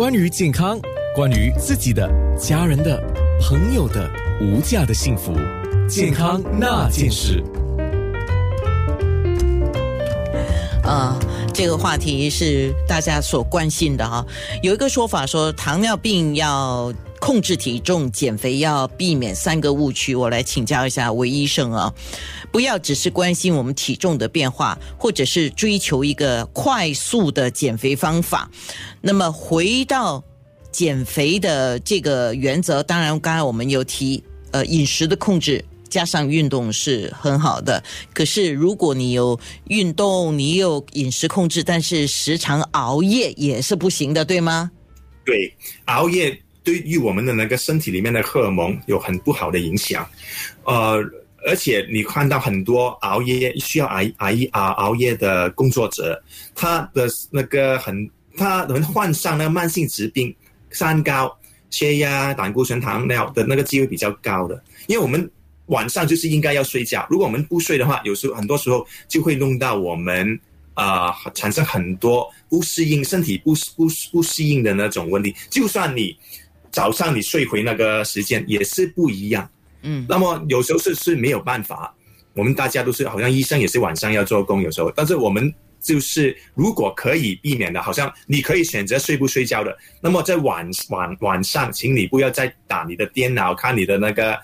关于健康，关于自己的、家人的、朋友的无价的幸福，健康那件事。啊，这个话题是大家所关心的哈。有一个说法说，糖尿病要控制体重、减肥要避免三个误区。我来请教一下韦医生啊，不要只是关心我们体重的变化，或者是追求一个快速的减肥方法。那么回到减肥的这个原则，当然刚才我们有提，呃，饮食的控制加上运动是很好的。可是如果你有运动，你有饮食控制，但是时常熬夜也是不行的，对吗？对，熬夜对于我们的那个身体里面的荷尔蒙有很不好的影响，呃，而且你看到很多熬夜需要熬熬熬熬夜的工作者，他的那个很。他能患上那个慢性疾病，三高、血压、胆固醇、糖尿的那个机会比较高的。因为我们晚上就是应该要睡觉，如果我们不睡的话，有时候很多时候就会弄到我们啊产生很多不适应、身体不不不适应的那种问题。就算你早上你睡回那个时间也是不一样，嗯，那么有时候是是没有办法。我们大家都是好像医生也是晚上要做工，有时候，但是我们。就是如果可以避免的，好像你可以选择睡不睡觉的。那么在晚晚晚上，请你不要再打你的电脑，看你的那个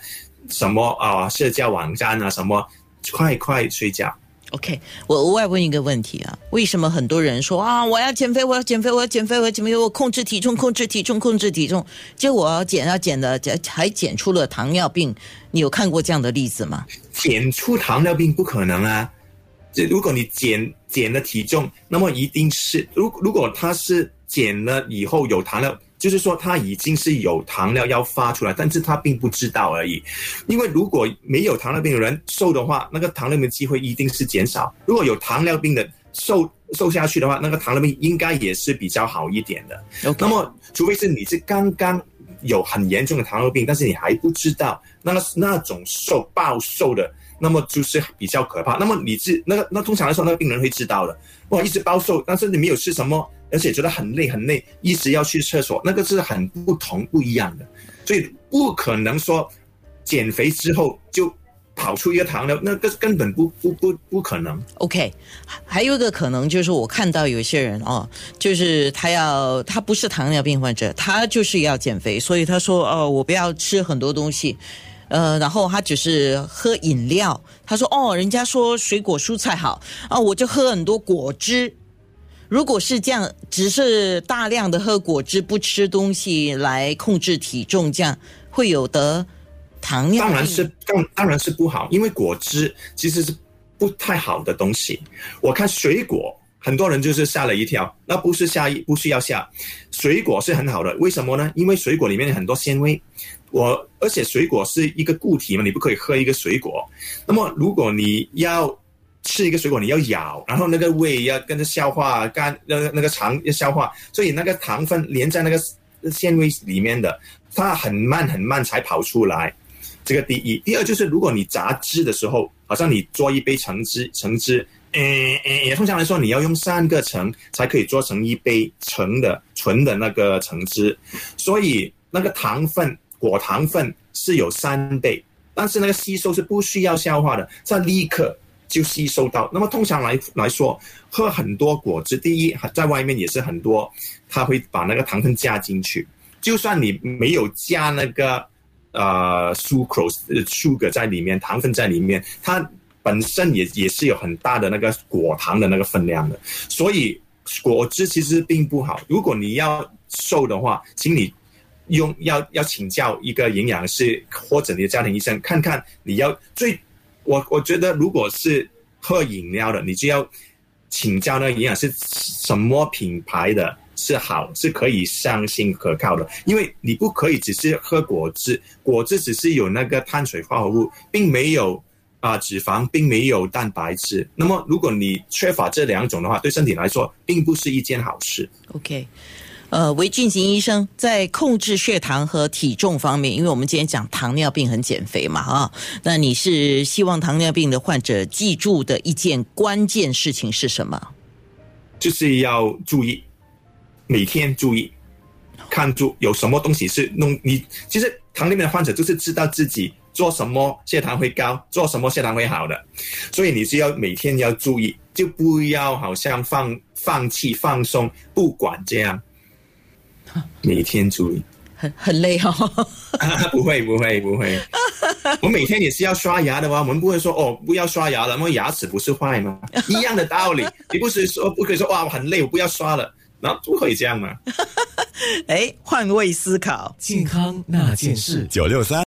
什么啊社交网站啊什么，快快睡觉。OK，我额外问一个问题啊，为什么很多人说啊我要减肥，我要减肥，我要减肥，我要减肥，我控制体重，控制体重，控制体重，结果减要减的，还减出了糖尿病。你有看过这样的例子吗？减出糖尿病不可能啊。这如果你减减了体重，那么一定是如如果他是减了以后有糖尿，就是说他已经是有糖尿要发出来，但是他并不知道而已。因为如果没有糖尿病的人瘦的话，那个糖尿病机会一定是减少；如果有糖尿病的瘦瘦下去的话，那个糖尿病应该也是比较好一点的。那么，除非是你是刚刚有很严重的糖尿病，但是你还不知道，那个那种瘦暴瘦的。那么就是比较可怕。那么你是那个那通常来说，那个病人会知道的。哇，一直暴瘦，但是你没有吃什么，而且觉得很累很累，一直要去厕所，那个是很不同不一样的。所以不可能说减肥之后就跑出一个糖尿，那个根本不不不不可能。OK，还有一个可能就是我看到有些人哦，就是他要他不是糖尿病患者，他就是要减肥，所以他说哦，我不要吃很多东西。呃，然后他只是喝饮料。他说：“哦，人家说水果蔬菜好啊，我就喝很多果汁。如果是这样，只是大量的喝果汁，不吃东西来控制体重，这样会有得糖尿病？当然是，当当然是不好，因为果汁其实是不太好的东西。我看水果，很多人就是吓了一跳，那不是吓，不需要吓。水果是很好的，为什么呢？因为水果里面有很多纤维。”我而且水果是一个固体嘛，你不可以喝一个水果。那么如果你要吃一个水果，你要咬，然后那个胃要跟着消化，肝那个那个肠要消化，所以那个糖分连在那个纤维里面的，它很慢很慢才跑出来。这个第一，第二就是如果你榨汁的时候，好像你做一杯橙汁，橙汁，诶诶，通常来说你要用三个橙才可以做成一杯橙的纯的那个橙汁，所以那个糖分。果糖分是有三倍，但是那个吸收是不需要消化的，在立刻就吸收到。那么通常来来说，喝很多果汁，第一在外面也是很多，它会把那个糖分加进去。就算你没有加那个呃 sucrose sugar 在里面，糖分在里面，它本身也也是有很大的那个果糖的那个分量的。所以果汁其实并不好。如果你要瘦的话，请你。用要要请教一个营养师或者你的家庭医生，看看你要最我我觉得如果是喝饮料的，你就要请教那个营养师什么品牌的是好是可以相信可靠的，因为你不可以只是喝果汁，果汁只是有那个碳水化合物，并没有啊脂肪，并没有蛋白质。那么如果你缺乏这两种的话，对身体来说并不是一件好事。OK。呃，韦俊行医生在控制血糖和体重方面，因为我们今天讲糖尿病很减肥嘛，啊，那你是希望糖尿病的患者记住的一件关键事情是什么？就是要注意，每天注意，看住有什么东西是弄你。其实糖尿病的患者就是知道自己做什么血糖会高，做什么血糖会好的，所以你是要每天要注意，就不要好像放放弃放松，不管这样，每天注意。很很累哦。不会不会不会，我每天也是要刷牙的哇。我们不会说哦，不要刷牙了，因为牙齿不是坏吗？一样的道理，你不是说不可以说哇，我很累，我不要刷了，那不可以这样嘛？哎，换位思考，健康那件事，九六三。